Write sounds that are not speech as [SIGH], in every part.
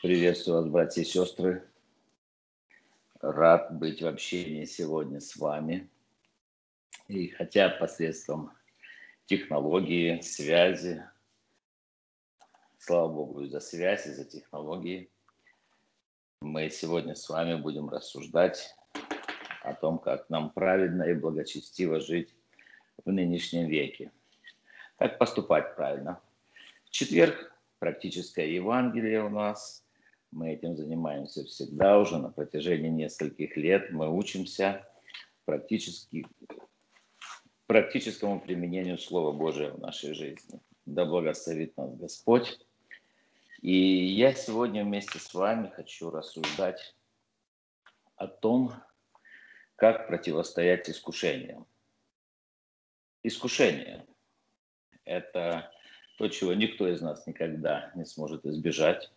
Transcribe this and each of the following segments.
Приветствую вас, братья и сестры. Рад быть в общении сегодня с вами. И хотя посредством технологии, связи, слава Богу за связь и за технологии, мы сегодня с вами будем рассуждать о том, как нам правильно и благочестиво жить в нынешнем веке. Как поступать правильно. В четверг практическое Евангелие у нас. Мы этим занимаемся всегда уже на протяжении нескольких лет. Мы учимся практически, практическому применению Слова Божия в нашей жизни. Да благословит нас Господь. И я сегодня вместе с вами хочу рассуждать о том, как противостоять искушениям. Искушение – это то, чего никто из нас никогда не сможет избежать.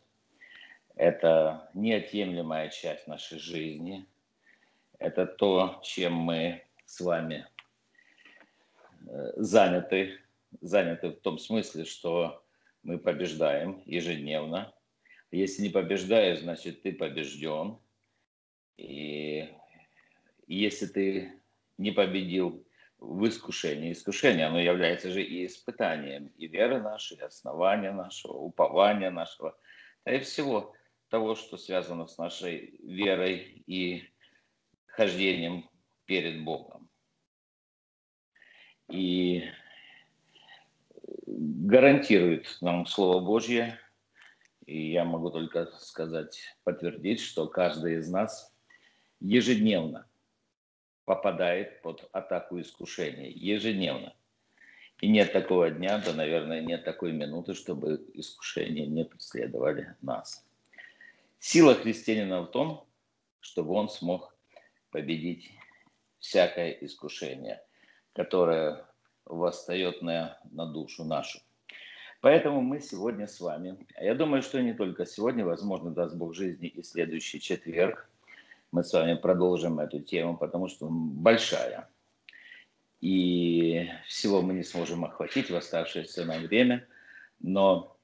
Это неотъемлемая часть нашей жизни. Это то, чем мы с вами э, заняты, заняты в том смысле, что мы побеждаем ежедневно. Если не побеждаешь, значит ты побежден. И если ты не победил в искушении. Искушение, оно является же и испытанием и веры нашей, и основания нашего, упования нашего, да и всего того, что связано с нашей верой и хождением перед Богом. И гарантирует нам Слово Божье, и я могу только сказать, подтвердить, что каждый из нас ежедневно попадает под атаку искушения ежедневно. И нет такого дня, да, наверное, нет такой минуты, чтобы искушения не преследовали нас. Сила христианина в том, чтобы он смог победить всякое искушение, которое восстает на, на душу нашу. Поэтому мы сегодня с вами, а я думаю, что не только сегодня, возможно, даст Бог жизни и следующий четверг, мы с вами продолжим эту тему, потому что большая. И всего мы не сможем охватить в оставшееся нам время, но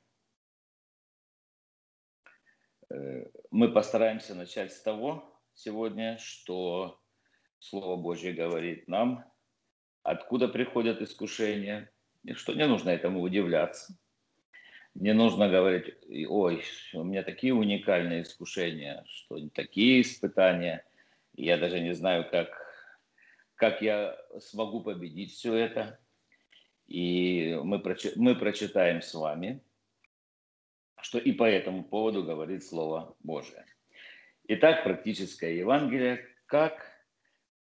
мы постараемся начать с того сегодня, что Слово Божье говорит нам, откуда приходят искушения, и что не нужно этому удивляться – не нужно говорить, ой, у меня такие уникальные искушения, что такие испытания, я даже не знаю, как, как я смогу победить все это. И мы, мы прочитаем с вами, что и по этому поводу говорит Слово Божие. Итак, практическое Евангелие, как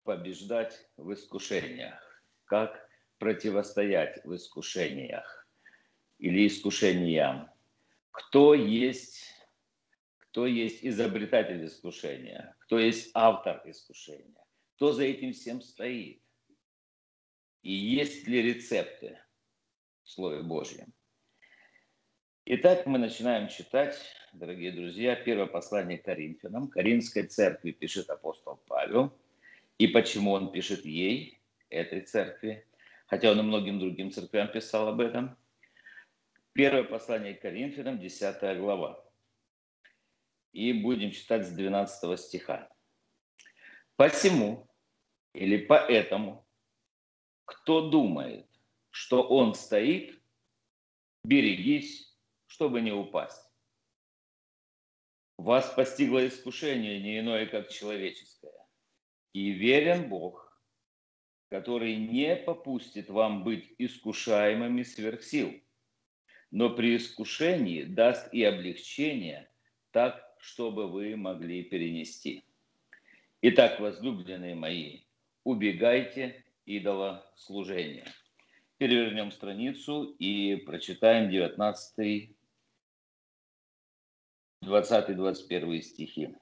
побеждать в искушениях, как противостоять в искушениях или искушения. Кто есть, кто есть изобретатель искушения, кто есть автор искушения, кто за этим всем стоит. И есть ли рецепты в Слове Божьем. Итак, мы начинаем читать, дорогие друзья, первое послание Коринфянам. Коринфской церкви пишет апостол Павел. И почему он пишет ей, этой церкви, хотя он и многим другим церквям писал об этом – Первое послание Коринфянам, 10 глава. И будем читать с 12 стиха. «Посему или поэтому, кто думает, что он стоит, берегись, чтобы не упасть. Вас постигло искушение не иное, как человеческое. И верен Бог, который не попустит вам быть искушаемыми сверх сил – но при искушении даст и облегчение так, чтобы вы могли перенести. Итак, возлюбленные мои, убегайте идола служения. Перевернем страницу и прочитаем 19, 20-21 стихи.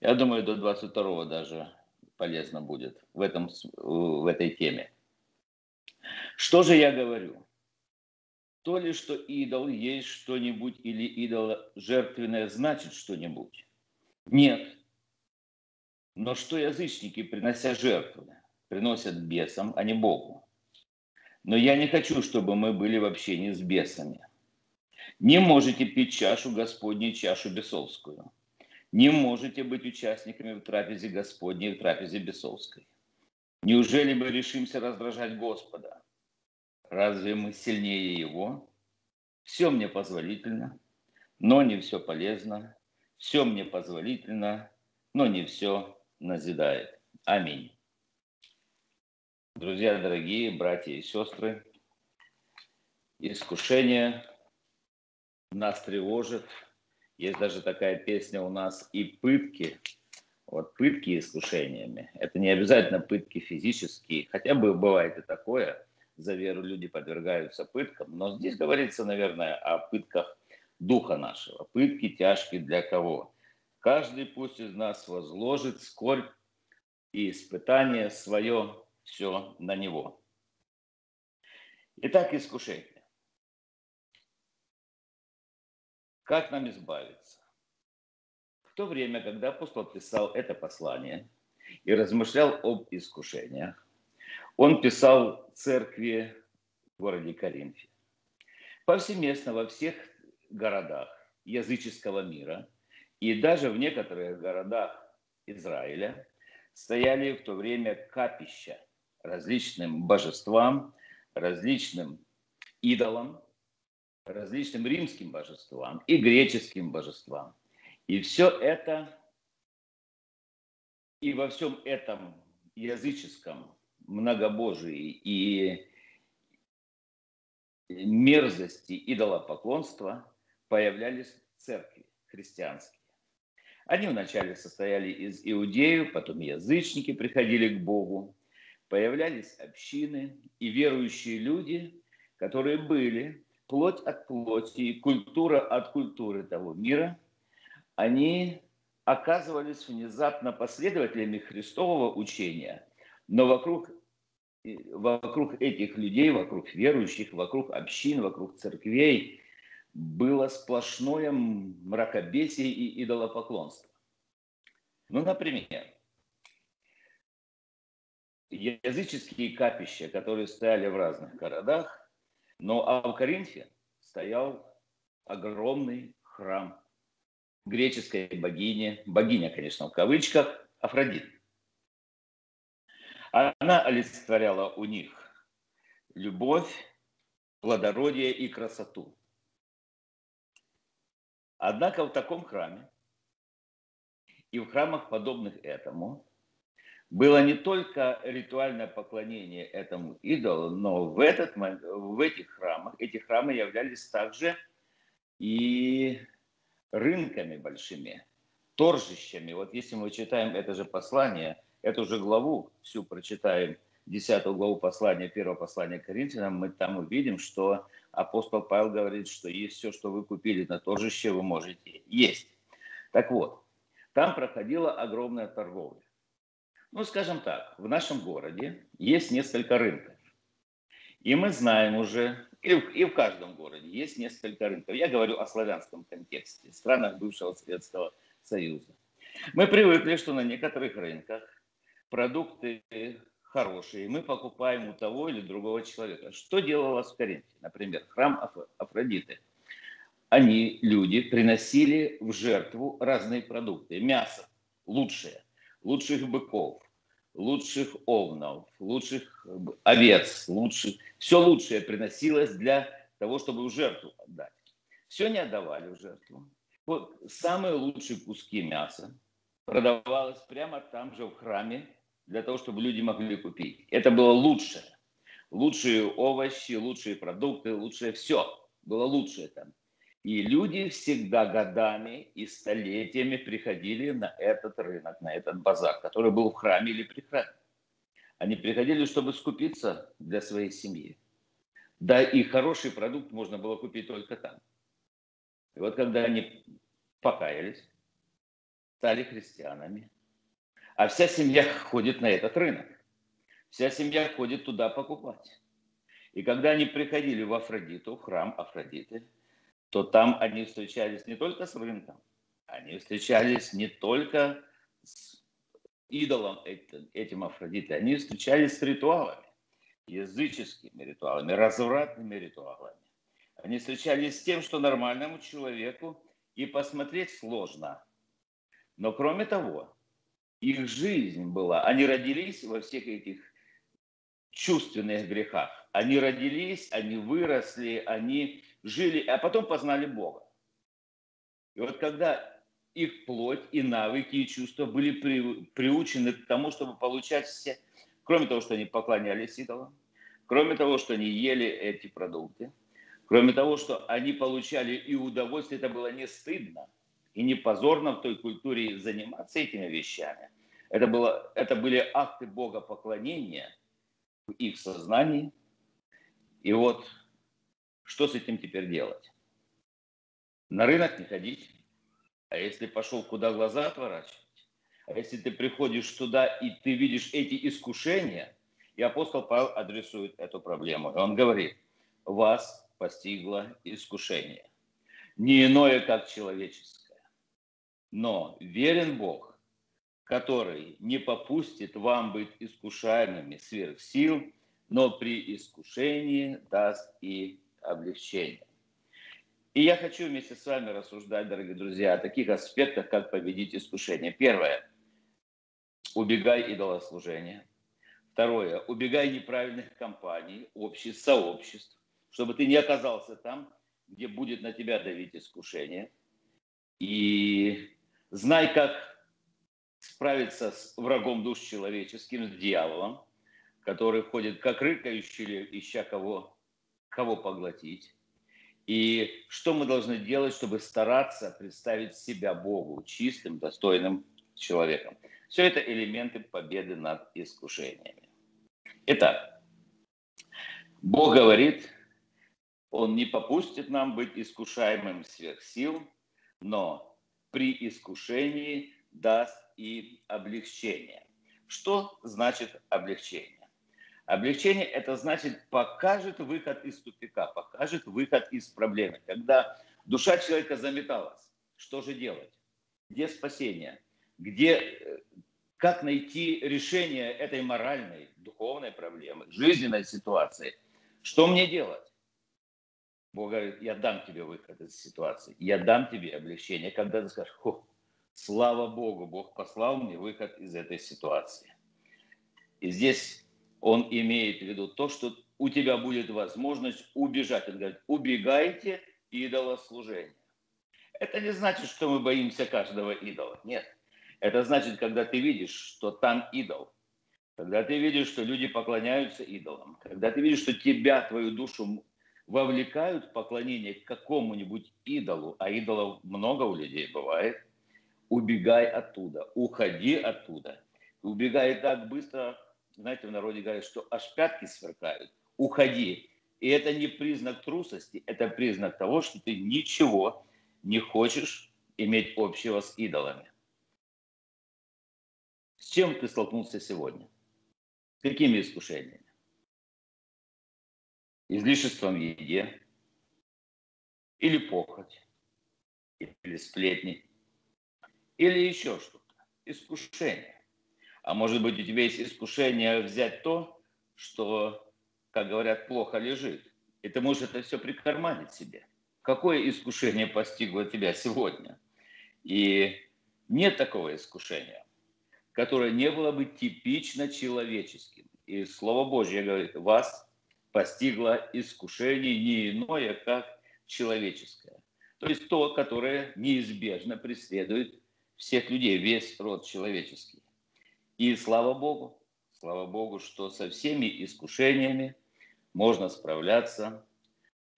Я думаю, до 22 даже полезно будет в, этом, в этой теме. Что же я говорю? то ли, что идол есть что-нибудь или идол жертвенное значит что-нибудь? Нет. Но что язычники, принося жертвы, приносят бесам, а не Богу? Но я не хочу, чтобы мы были в общении с бесами. Не можете пить чашу Господней, чашу бесовскую. Не можете быть участниками в трапезе Господней, в трапезе бесовской. Неужели мы решимся раздражать Господа? Разве мы сильнее Его? Все мне позволительно, но не все полезно. Все мне позволительно, но не все назидает. Аминь. Друзья дорогие, братья и сестры, искушение нас тревожит. Есть даже такая песня у нас и пытки. Вот пытки искушениями. Это не обязательно пытки физические, хотя бы бывает и такое. За веру люди подвергаются пыткам. Но здесь говорится, наверное, о пытках духа нашего. Пытки тяжкие для кого? Каждый пусть из нас возложит скорбь и испытание свое все на него. Итак, искушение. Как нам избавиться? В то время, когда апостол писал это послание и размышлял об искушениях, он писал церкви в городе Коринфе. Повсеместно во всех городах языческого мира и даже в некоторых городах Израиля стояли в то время капища различным божествам, различным идолам, различным римским божествам и греческим божествам. И все это, и во всем этом языческом многобожии и мерзости идолопоклонства появлялись церкви христианские. Они вначале состояли из иудеев, потом язычники приходили к Богу, появлялись общины и верующие люди, которые были плоть от плоти и культура от культуры того мира, они оказывались внезапно последователями Христового учения, но вокруг, вокруг этих людей, вокруг верующих, вокруг общин, вокруг церквей было сплошное мракобесие и идолопоклонство. Ну, например, языческие капища, которые стояли в разных городах, но а в Коринфе стоял огромный храм греческой богини, богиня, конечно, в кавычках, Афродит. Она олицетворяла у них любовь, плодородие и красоту. Однако в таком храме и в храмах, подобных этому, было не только ритуальное поклонение этому идолу, но в, этот, в этих храмах, эти храмы являлись также и рынками большими, торжищами. Вот если мы читаем это же послание, эту же главу, всю прочитаем, 10 главу послания, первого послания Коринфянам, мы там увидим, что апостол Павел говорит, что есть все, что вы купили на торжище, вы можете есть. Так вот, там проходила огромная торговля. Ну, скажем так, в нашем городе есть несколько рынков. И мы знаем уже, и в, и в каждом городе есть несколько рынков. Я говорю о славянском контексте, странах бывшего Советского Союза. Мы привыкли, что на некоторых рынках продукты хорошие, мы покупаем у того или другого человека. Что делалось в Коринфе? Например, храм Афродиты. Они, люди, приносили в жертву разные продукты. Мясо лучшее, лучших быков, лучших овнов, лучших овец, лучших, все лучшее приносилось для того, чтобы жертву отдать. Все не отдавали в жертву. Вот самые лучшие куски мяса продавалось прямо там же в храме для того, чтобы люди могли купить. Это было лучшее. Лучшие овощи, лучшие продукты, лучшее все. Было лучшее там. И люди всегда годами и столетиями приходили на этот рынок, на этот базар, который был в храме или при храме. Они приходили, чтобы скупиться для своей семьи. Да и хороший продукт можно было купить только там. И вот когда они покаялись, стали христианами, а вся семья [LAUGHS] ходит на этот рынок. Вся семья ходит туда покупать. И когда они приходили в Афродиту, в храм Афродиты, то там они встречались не только с рынком, они встречались не только с идолом этим Афродиты, они встречались с ритуалами, языческими ритуалами, развратными ритуалами, Они встречались с тем, что нормальному человеку и посмотреть сложно. Но кроме того, их жизнь была, они родились во всех этих чувственных грехах. Они родились, они выросли, они жили, а потом познали Бога. И вот когда их плоть и навыки и чувства были при, приучены к тому, чтобы получать все, кроме того, что они поклонялись идолам, кроме того, что они ели эти продукты, кроме того, что они получали и удовольствие, это было не стыдно и не позорно в той культуре заниматься этими вещами. Это, было, это были акты богопоклонения в их сознании. И вот что с этим теперь делать? На рынок не ходить. А если пошел, куда глаза отворачивать? А если ты приходишь туда и ты видишь эти искушения, и апостол Павел адресует эту проблему. И он говорит, вас постигло искушение. Не иное, как человеческое. Но верен Бог, который не попустит вам быть искушаемыми сверх сил, но при искушении даст и облегчение. И я хочу вместе с вами рассуждать, дорогие друзья, о таких аспектах, как победить искушение. Первое. Убегай идолослужения. Второе. Убегай неправильных компаний, обществ, сообществ, чтобы ты не оказался там, где будет на тебя давить искушение. И знай, как справиться с врагом душ человеческим, с дьяволом, который ходит как рыкающий, ища кого, кого поглотить. И что мы должны делать, чтобы стараться представить себя Богу чистым, достойным человеком. Все это элементы победы над искушениями. Итак, Бог говорит, Он не попустит нам быть искушаемым сверх сил, но при искушении даст и облегчение. Что значит облегчение? Облегчение – это значит покажет выход из тупика, покажет выход из проблемы. Когда душа человека заметалась, что же делать? Где спасение? Где, э, как найти решение этой моральной, духовной проблемы, жизненной ситуации? Что мне делать? Бог говорит, я дам тебе выход из ситуации, я дам тебе облегчение, когда ты скажешь, слава Богу, Бог послал мне выход из этой ситуации. И здесь он имеет в виду то, что у тебя будет возможность убежать. Он говорит, убегайте идолослужения. Это не значит, что мы боимся каждого идола. Нет. Это значит, когда ты видишь, что там идол, когда ты видишь, что люди поклоняются идолам, когда ты видишь, что тебя, твою душу вовлекают в поклонение к какому-нибудь идолу, а идолов много у людей бывает, убегай оттуда, уходи оттуда. Убегай так быстро, знаете, в народе говорят, что аж пятки сверкают, уходи. И это не признак трусости, это признак того, что ты ничего не хочешь иметь общего с идолами. С чем ты столкнулся сегодня? С какими искушениями? Излишеством в еде? Или похоть? Или сплетни? Или еще что-то? Искушение. А может быть, у тебя есть искушение взять то, что, как говорят, плохо лежит. И ты можешь это все прикарманить себе. Какое искушение постигло тебя сегодня? И нет такого искушения, которое не было бы типично человеческим. И Слово Божье говорит, вас постигло искушение не иное, как человеческое. То есть то, которое неизбежно преследует всех людей, весь род человеческий. И слава Богу, слава Богу, что со всеми искушениями можно справляться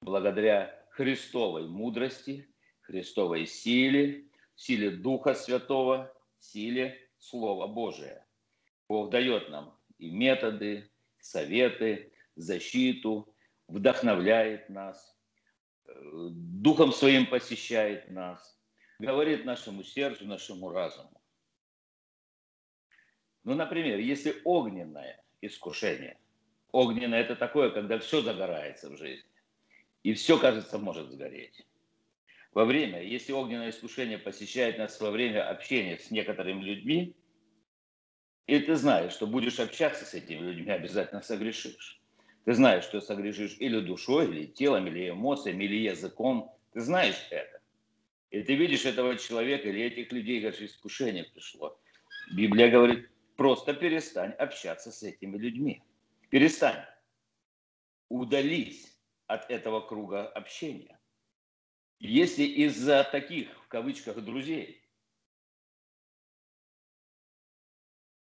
благодаря Христовой мудрости, Христовой силе, силе Духа Святого, силе Слова Божия. Бог дает нам и методы, советы, защиту, вдохновляет нас, э, Духом Своим посещает нас, говорит нашему сердцу, нашему разуму. Ну, например, если огненное искушение. Огненное – это такое, когда все загорается в жизни. И все, кажется, может сгореть. Во время, если огненное искушение посещает нас во время общения с некоторыми людьми, и ты знаешь, что будешь общаться с этими людьми, обязательно согрешишь. Ты знаешь, что согрешишь или душой, или телом, или эмоциями, или языком. Ты знаешь это. И ты видишь этого человека или этих людей, как искушение пришло. Библия говорит, просто перестань общаться с этими людьми. Перестань. Удались от этого круга общения. Если из-за таких, в кавычках, друзей,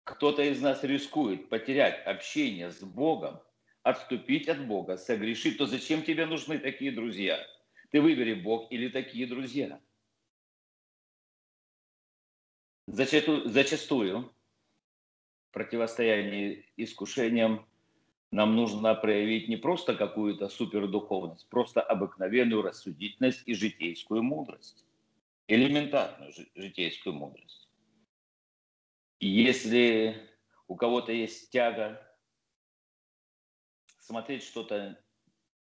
кто-то из нас рискует потерять общение с Богом, отступить от Бога, согрешить, то зачем тебе нужны такие друзья? Ты выбери Бог или такие друзья. Зачастую, зачастую противостоянии искушениям нам нужно проявить не просто какую-то супердуховность, просто обыкновенную рассудительность и житейскую мудрость. Элементарную житейскую мудрость. Если у кого-то есть тяга смотреть что-то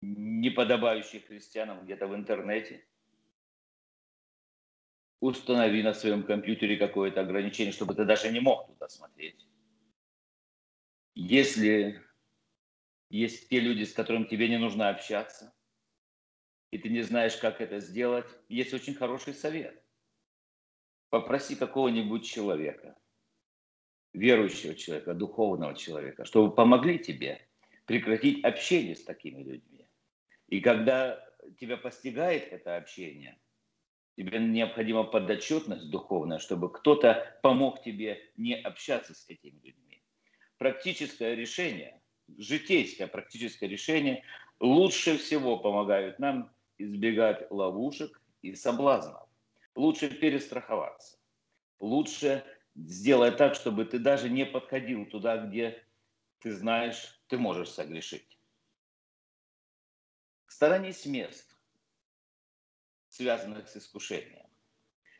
неподобающее христианам где-то в интернете, установи на своем компьютере какое-то ограничение, чтобы ты даже не мог туда смотреть. Если есть те люди, с которыми тебе не нужно общаться, и ты не знаешь, как это сделать, есть очень хороший совет. Попроси какого-нибудь человека, верующего человека, духовного человека, чтобы помогли тебе прекратить общение с такими людьми. И когда тебя постигает это общение, тебе необходима подотчетность духовная, чтобы кто-то помог тебе не общаться с этими людьми. Практическое решение – житейское практическое решение лучше всего помогают нам избегать ловушек и соблазнов. Лучше перестраховаться. Лучше сделать так, чтобы ты даже не подходил туда, где ты знаешь, ты можешь согрешить. Сторонись мест, связанных с искушением.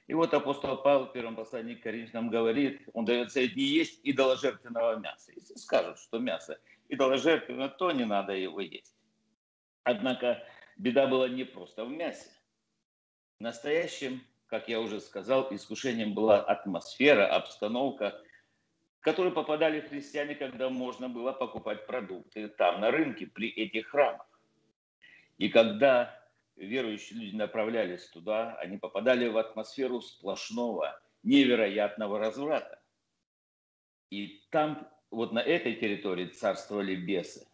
И вот апостол Павел в первом послании к Коринфянам говорит, он дает совет не есть идоложертвенного мяса. Если скажут, что мясо идоложертвенно, то не надо его есть. Однако беда была не просто в мясе. Настоящим, как я уже сказал, искушением была атмосфера, обстановка, в которую попадали христиане, когда можно было покупать продукты там, на рынке, при этих храмах. И когда верующие люди направлялись туда, они попадали в атмосферу сплошного, невероятного разврата. И там вот на этой территории царствовали бесы.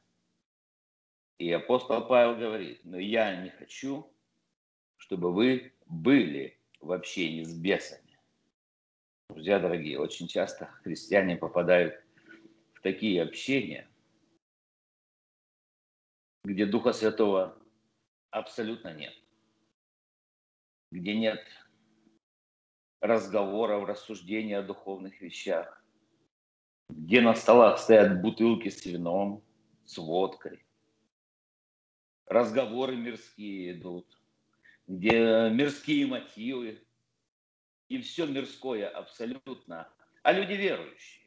И апостол Павел говорит, но я не хочу, чтобы вы были в общении с бесами. Друзья дорогие, очень часто христиане попадают в такие общения, где Духа Святого абсолютно нет, где нет разговоров, рассуждений о духовных вещах, где на столах стоят бутылки с вином, с водкой. Разговоры мирские идут, где мирские мотивы. И все мирское абсолютно. А люди верующие.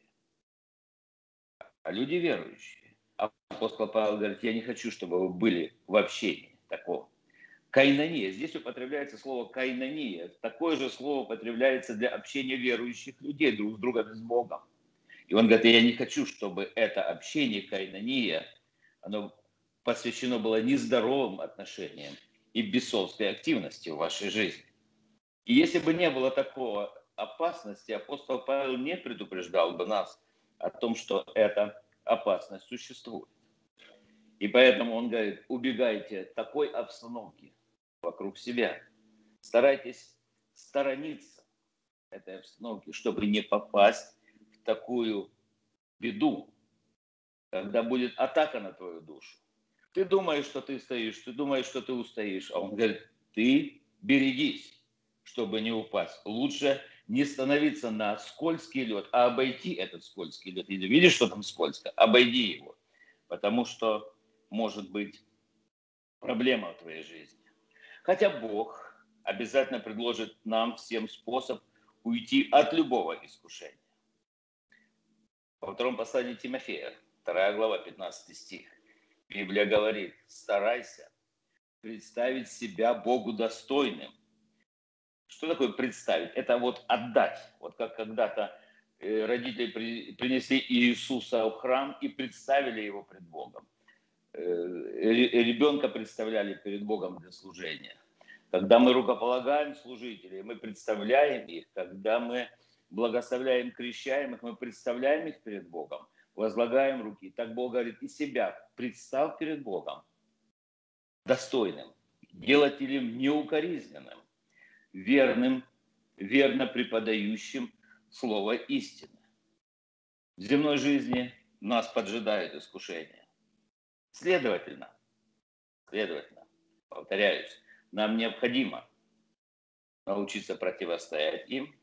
А люди верующие. Апостол Павел говорит, я не хочу, чтобы вы были в общении такого. Кайнония. Здесь употребляется слово кайнония. Такое же слово употребляется для общения верующих людей друг с другом и с Богом. И он говорит, я не хочу, чтобы это общение, кайнония, оно посвящено было нездоровым отношениям и бесовской активности в вашей жизни. И если бы не было такого опасности, апостол Павел не предупреждал бы нас о том, что эта опасность существует. И поэтому он говорит, убегайте такой обстановки вокруг себя. Старайтесь сторониться этой обстановки, чтобы не попасть такую беду, когда будет атака на твою душу. Ты думаешь, что ты стоишь, ты думаешь, что ты устоишь, а он говорит, ты берегись, чтобы не упасть. Лучше не становиться на скользкий лед, а обойти этот скользкий лед. Если видишь, что там скользко, обойди его. Потому что может быть проблема в твоей жизни. Хотя Бог обязательно предложит нам всем способ уйти от любого искушения во втором послании Тимофея, 2 глава, 15 стих. Библия говорит, старайся представить себя Богу достойным. Что такое представить? Это вот отдать. Вот как когда-то э, родители принесли Иисуса в храм и представили его пред Богом. Ребенка представляли перед Богом для служения. Когда мы рукополагаем служителей, мы представляем их. Когда мы благословляем крещаем их, мы представляем их перед Богом, возлагаем руки. Так Бог говорит, и себя представь перед Богом достойным, делателем неукоризненным, верным, верно преподающим слово истины. В земной жизни нас поджидают искушения. Следовательно, следовательно, повторяюсь, нам необходимо научиться противостоять им.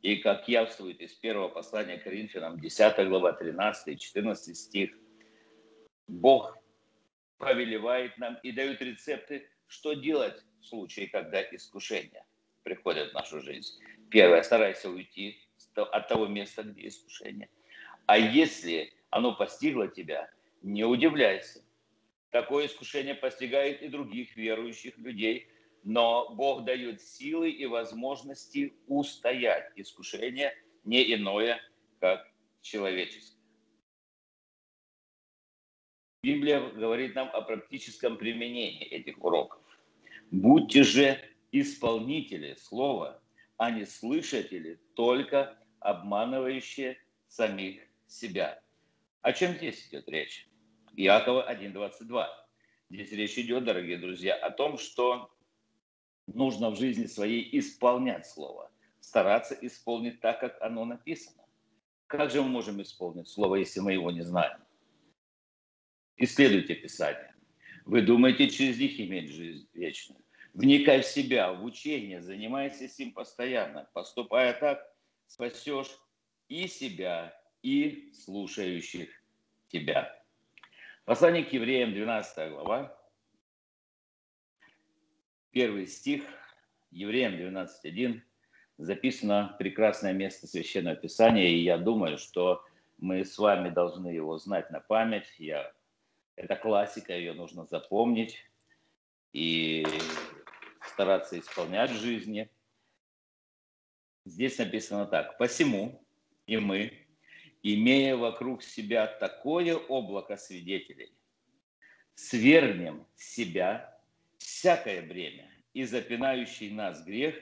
И как явствует из первого послания Коринфянам, 10 глава, 13 и 14 стих, Бог повелевает нам и дает рецепты, что делать в случае, когда искушения приходят в нашу жизнь. Первое, старайся уйти от того места, где искушение. А если оно постигло тебя, не удивляйся. Такое искушение постигает и других верующих людей, но Бог дает силы и возможности устоять. Искушение не иное, как человеческое. Библия говорит нам о практическом применении этих уроков. Будьте же исполнители слова, а не слышатели, только обманывающие самих себя. О чем здесь идет речь? Иакова 1.22. Здесь речь идет, дорогие друзья, о том, что нужно в жизни своей исполнять Слово, стараться исполнить так, как оно написано. Как же мы можем исполнить Слово, если мы его не знаем? Исследуйте Писание. Вы думаете через них иметь жизнь вечную. Вникай в себя, в учение, занимайся с ним постоянно. Поступая так, спасешь и себя, и слушающих тебя. Послание к евреям, 12 глава, первый стих, евреям 12.1, записано прекрасное место Священного Писания, и я думаю, что мы с вами должны его знать на память. Я... Это классика, ее нужно запомнить и стараться исполнять в жизни. Здесь написано так. «Посему и мы, имея вокруг себя такое облако свидетелей, свергнем с себя всякое бремя и запинающий нас грех,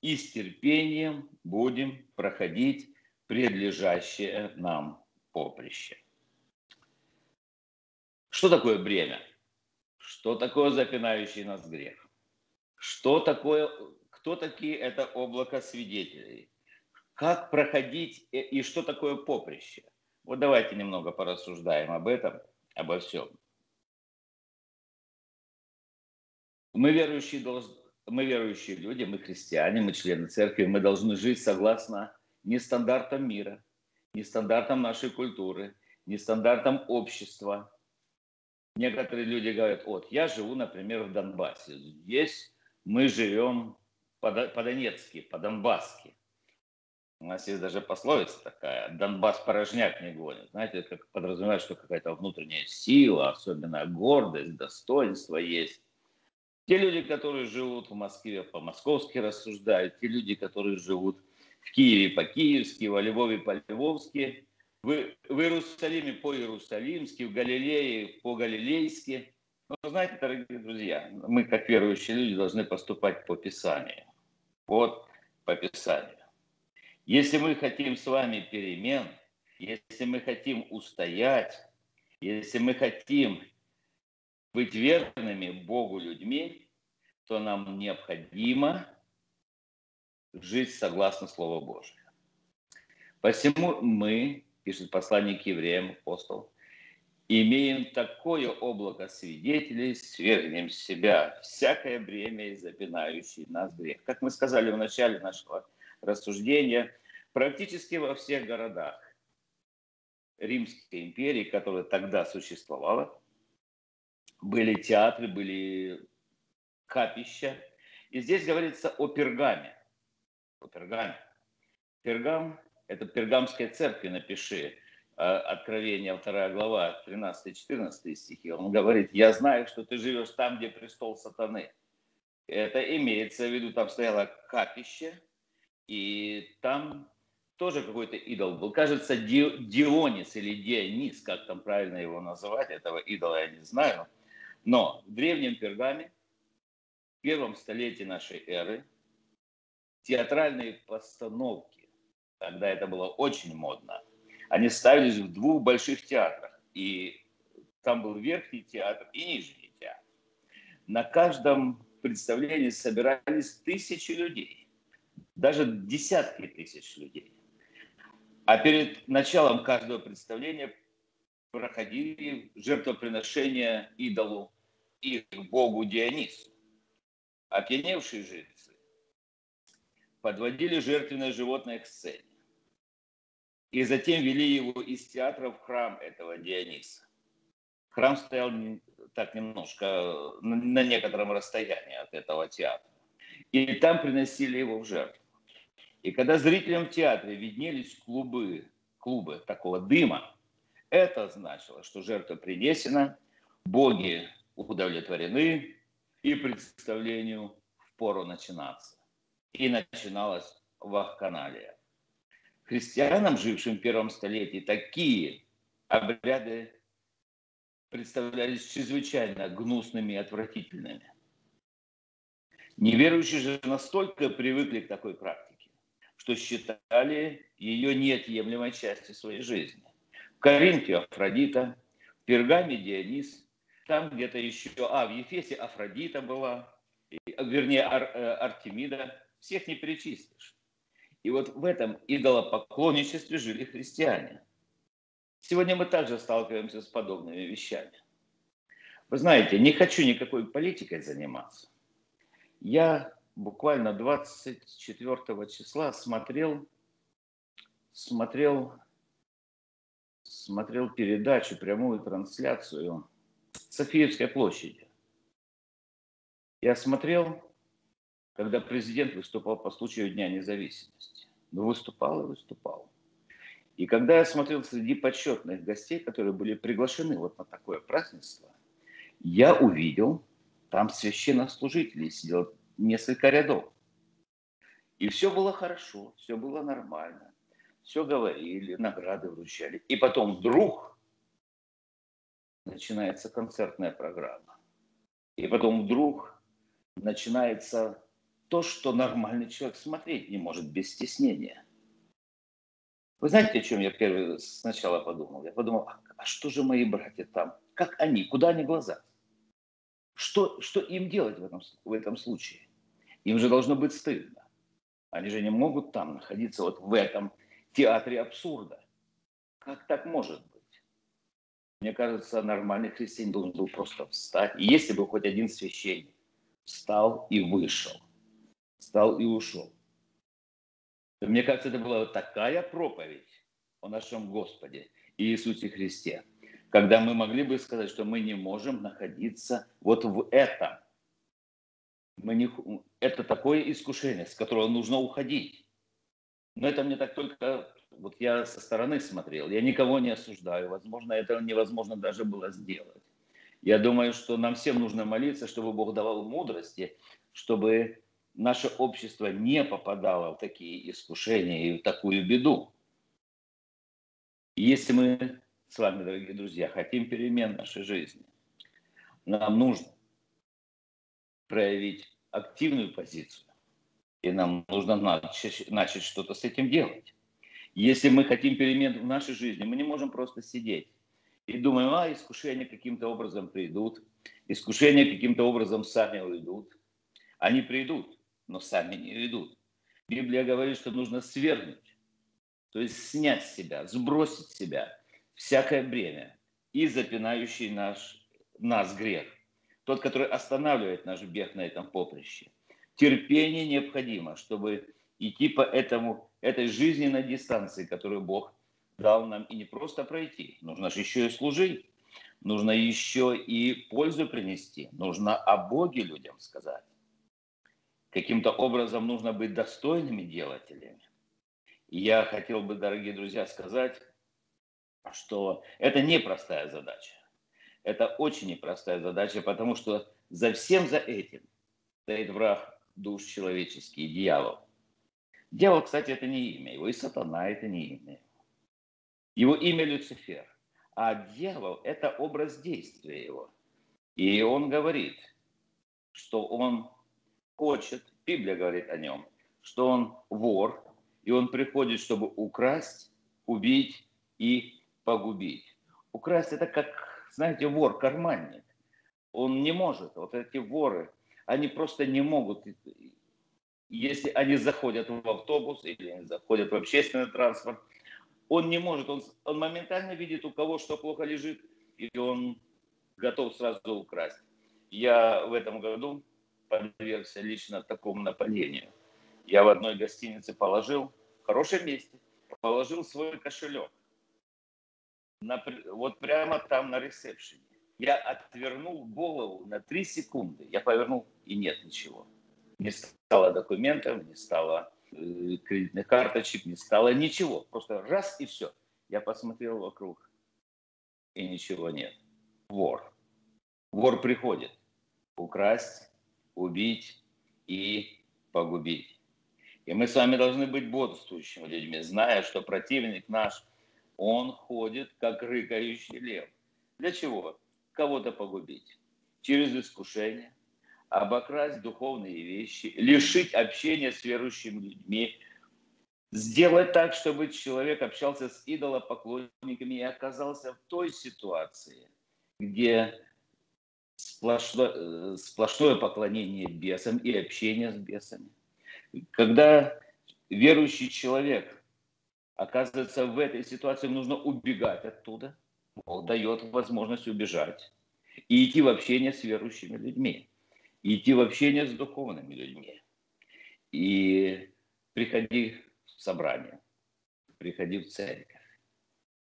и с терпением будем проходить предлежащее нам поприще. Что такое бремя? Что такое запинающий нас грех? Что такое, кто такие это облако свидетелей? Как проходить и что такое поприще? Вот давайте немного порассуждаем об этом, обо всем. Мы верующие, должны, мы верующие люди, мы христиане, мы члены церкви, мы должны жить согласно не стандартам мира, не стандартам нашей культуры, не стандартам общества. Некоторые люди говорят, вот, я живу, например, в Донбассе. Здесь мы живем по-донецки, по-донбасски. У нас есть даже пословица такая, Донбасс порожняк не гонит. Знаете, как подразумевает, что какая-то внутренняя сила, особенно гордость, достоинство есть. Те люди, которые живут в Москве, по-московски рассуждают. Те люди, которые живут в Киеве по-киевски, во Львове по-львовски, в, в Иерусалиме по-иерусалимски, в Галилее по-галилейски. Но знаете, дорогие друзья, мы, как верующие люди, должны поступать по Писанию. Вот по Писанию. Если мы хотим с вами перемен, если мы хотим устоять, если мы хотим быть верными Богу людьми, то нам необходимо жить согласно Слову Божию. Посему мы, пишет послание к евреям апостол, имеем такое облако свидетелей, свергнем с себя всякое бремя и запинающий нас грех. Как мы сказали в начале нашего рассуждения, практически во всех городах Римской империи, которая тогда существовала, были театры, были капища. И здесь говорится о Пергаме. О Пергаме. Пергам – это Пергамская церковь, напиши. А, Откровение, 2 глава, 13-14 стихи. Он говорит, я знаю, что ты живешь там, где престол сатаны. Это имеется в виду, там стояло капище, и там тоже какой-то идол был. Кажется, Дионис или Дионис, как там правильно его называть, этого идола я не знаю. Но в древнем Пергаме, в первом столетии нашей эры, театральные постановки, когда это было очень модно, они ставились в двух больших театрах. И там был верхний театр и нижний театр. На каждом представлении собирались тысячи людей, даже десятки тысяч людей. А перед началом каждого представления проходили жертвоприношения идолу и богу Дионису. Опьяневшие жрецы подводили жертвенное животное к сцене. И затем вели его из театра в храм этого Диониса. Храм стоял так немножко на некотором расстоянии от этого театра. И там приносили его в жертву. И когда зрителям в театре виднелись клубы, клубы такого дыма, это значило, что жертва принесена, боги удовлетворены, и представлению впору начинаться. И начиналась вахканалия. Христианам, жившим в первом столетии, такие обряды представлялись чрезвычайно гнусными и отвратительными. Неверующие же настолько привыкли к такой практике, что считали ее неотъемлемой частью своей жизни. В Коринфе Афродита, в Пергаме Дионис, там где-то еще, а, в Ефесе Афродита была, вернее, Ар, э, Артемида, всех не перечислишь. И вот в этом идолопоклонничестве жили христиане. Сегодня мы также сталкиваемся с подобными вещами. Вы знаете, не хочу никакой политикой заниматься. Я буквально 24 числа смотрел, смотрел, смотрел передачу, прямую трансляцию Софиевской площади. Я смотрел, когда президент выступал по случаю Дня независимости. Ну, выступал и выступал. И когда я смотрел среди почетных гостей, которые были приглашены вот на такое празднество, я увидел, там священнослужители сидел несколько рядов. И все было хорошо, все было нормально. Все говорили, награды вручали. И потом вдруг начинается концертная программа. И потом вдруг начинается то, что нормальный человек смотреть не может без стеснения. Вы знаете, о чем я первый сначала подумал? Я подумал, а, а что же мои братья там? Как они? Куда они глаза? Что, что им делать в этом, в этом случае? Им же должно быть стыдно. Они же не могут там находиться вот в этом театре абсурда. Как так может быть? Мне кажется, нормальный христианин должен был просто встать. И если бы хоть один священник встал и вышел, встал и ушел, мне кажется, это была такая проповедь о нашем Господе Иисусе Христе, когда мы могли бы сказать, что мы не можем находиться вот в этом – мы не, это такое искушение, с которого нужно уходить. Но это мне так только, вот я со стороны смотрел, я никого не осуждаю, возможно, это невозможно даже было сделать. Я думаю, что нам всем нужно молиться, чтобы Бог давал мудрости, чтобы наше общество не попадало в такие искушения и в такую беду. Если мы с вами, дорогие друзья, хотим перемен в нашей жизни, нам нужно проявить активную позицию. И нам нужно начать, начать что-то с этим делать. Если мы хотим перемен в нашей жизни, мы не можем просто сидеть и думаем, а, искушения каким-то образом придут, искушения каким-то образом сами уйдут. Они придут, но сами не уйдут. Библия говорит, что нужно свергнуть, то есть снять с себя, сбросить себя всякое бремя и запинающий наш, нас грех тот, который останавливает наш бег на этом поприще. Терпение необходимо, чтобы идти по этому, этой жизненной дистанции, которую Бог дал нам, и не просто пройти. Нужно же еще и служить. Нужно еще и пользу принести. Нужно о Боге людям сказать. Каким-то образом нужно быть достойными делателями. Я хотел бы, дорогие друзья, сказать, что это непростая задача. Это очень непростая задача, потому что за всем за этим стоит враг душ человеческий, дьявол. Дьявол, кстати, это не имя его, и сатана это не имя. Его имя Люцифер. А дьявол – это образ действия его. И он говорит, что он хочет, Библия говорит о нем, что он вор, и он приходит, чтобы украсть, убить и погубить. Украсть – это как, знаете, вор-карманник. Он не может, вот эти воры, они просто не могут, если они заходят в автобус или они заходят в общественный транспорт, он не может, он, он моментально видит, у кого что плохо лежит, и он готов сразу украсть. Я в этом году подвергся лично такому нападению. Я в одной гостинице положил, в хорошем месте, положил свой кошелек. На, вот прямо там на ресепшене. Я отвернул голову на три секунды. Я повернул, и нет ничего. Не стало документов, не стало Э, кредитных карточек, не стало ничего. Просто раз и все. Я посмотрел вокруг, и ничего нет. Вор. Вор приходит украсть, убить и погубить. И мы с вами должны быть бодрствующими людьми, зная, что противник наш, он ходит, как рыкающий лев. Для чего? Кого-то погубить. Через искушение, обокрасть духовные вещи, лишить общения с верующими людьми, сделать так, чтобы человек общался с идолопоклонниками и оказался в той ситуации, где сплошное, сплошное поклонение бесам и общение с бесами. Когда верующий человек оказывается в этой ситуации, нужно убегать оттуда. Бог дает возможность убежать и идти в общение с верующими людьми идти в общение с духовными людьми. И приходи в собрание, приходи в церковь.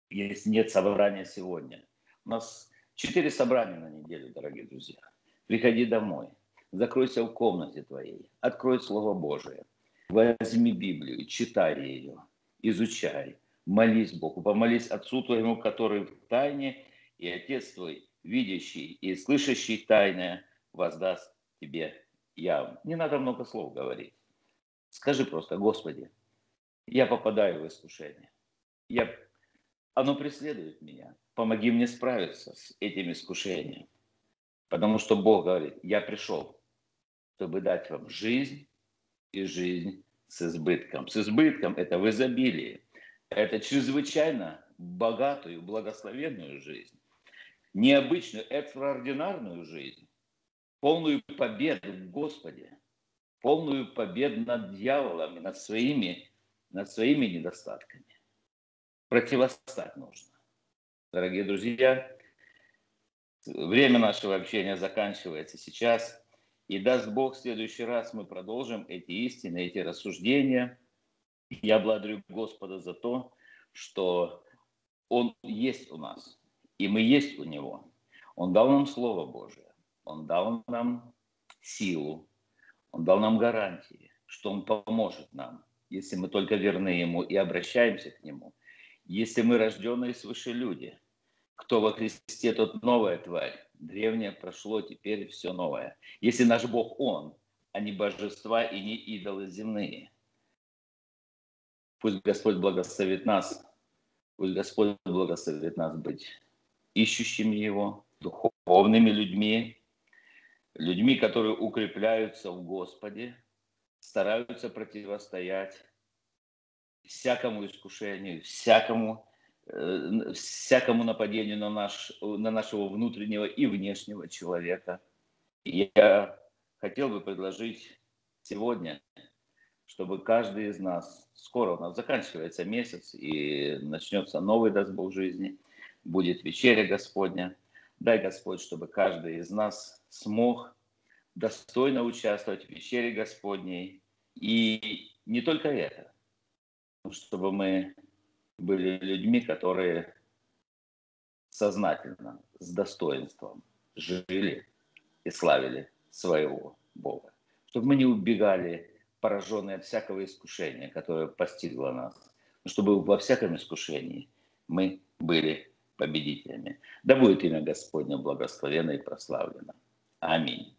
Если нет собрания сегодня, у нас четыре собрания на неделю, дорогие друзья. Приходи домой, закройся в комнате твоей, открой Слово Божие, возьми Библию, читай ее, изучай, молись Богу, помолись Отцу твоему, который в тайне, и Отец твой, видящий и слышащий тайное, воздаст тебе явно. Не надо много слов говорить. Скажи просто, Господи, я попадаю в искушение. Я... Оно преследует меня. Помоги мне справиться с этим искушением. Потому что Бог говорит, я пришел, чтобы дать вам жизнь и жизнь с избытком. С избытком это в изобилии. Это чрезвычайно богатую, благословенную жизнь. Необычную, экстраординарную жизнь полную победу в Господе, полную победу над дьяволом и над своими, над своими недостатками. Противостать нужно. Дорогие друзья, время нашего общения заканчивается сейчас. И даст Бог, в следующий раз мы продолжим эти истины, эти рассуждения. Я благодарю Господа за то, что Он есть у нас, и мы есть у Него. Он дал нам Слово Божие. Он дал нам силу, Он дал нам гарантии, что Он поможет нам, если мы только верны Ему и обращаемся к Нему. Если мы рожденные свыше люди, кто во Христе, тот новая тварь. Древнее прошло, теперь все новое. Если наш Бог Он, а не божества и не идолы земные. Пусть Господь благословит нас, пусть Господь благословит нас быть ищущими Его, духовными людьми, людьми, которые укрепляются в Господе, стараются противостоять всякому искушению, всякому, всякому нападению на, наш, на нашего внутреннего и внешнего человека. Я хотел бы предложить сегодня, чтобы каждый из нас, скоро у нас заканчивается месяц и начнется новый, даст Бог, жизни, будет вечеря Господня – Дай, Господь, чтобы каждый из нас смог достойно участвовать в вечере Господней. И не только это, чтобы мы были людьми, которые сознательно, с достоинством жили и славили своего Бога. Чтобы мы не убегали, пораженные от всякого искушения, которое постигло нас. Но чтобы во всяком искушении мы были победителями. Да будет имя Господне благословено и прославлено. Аминь.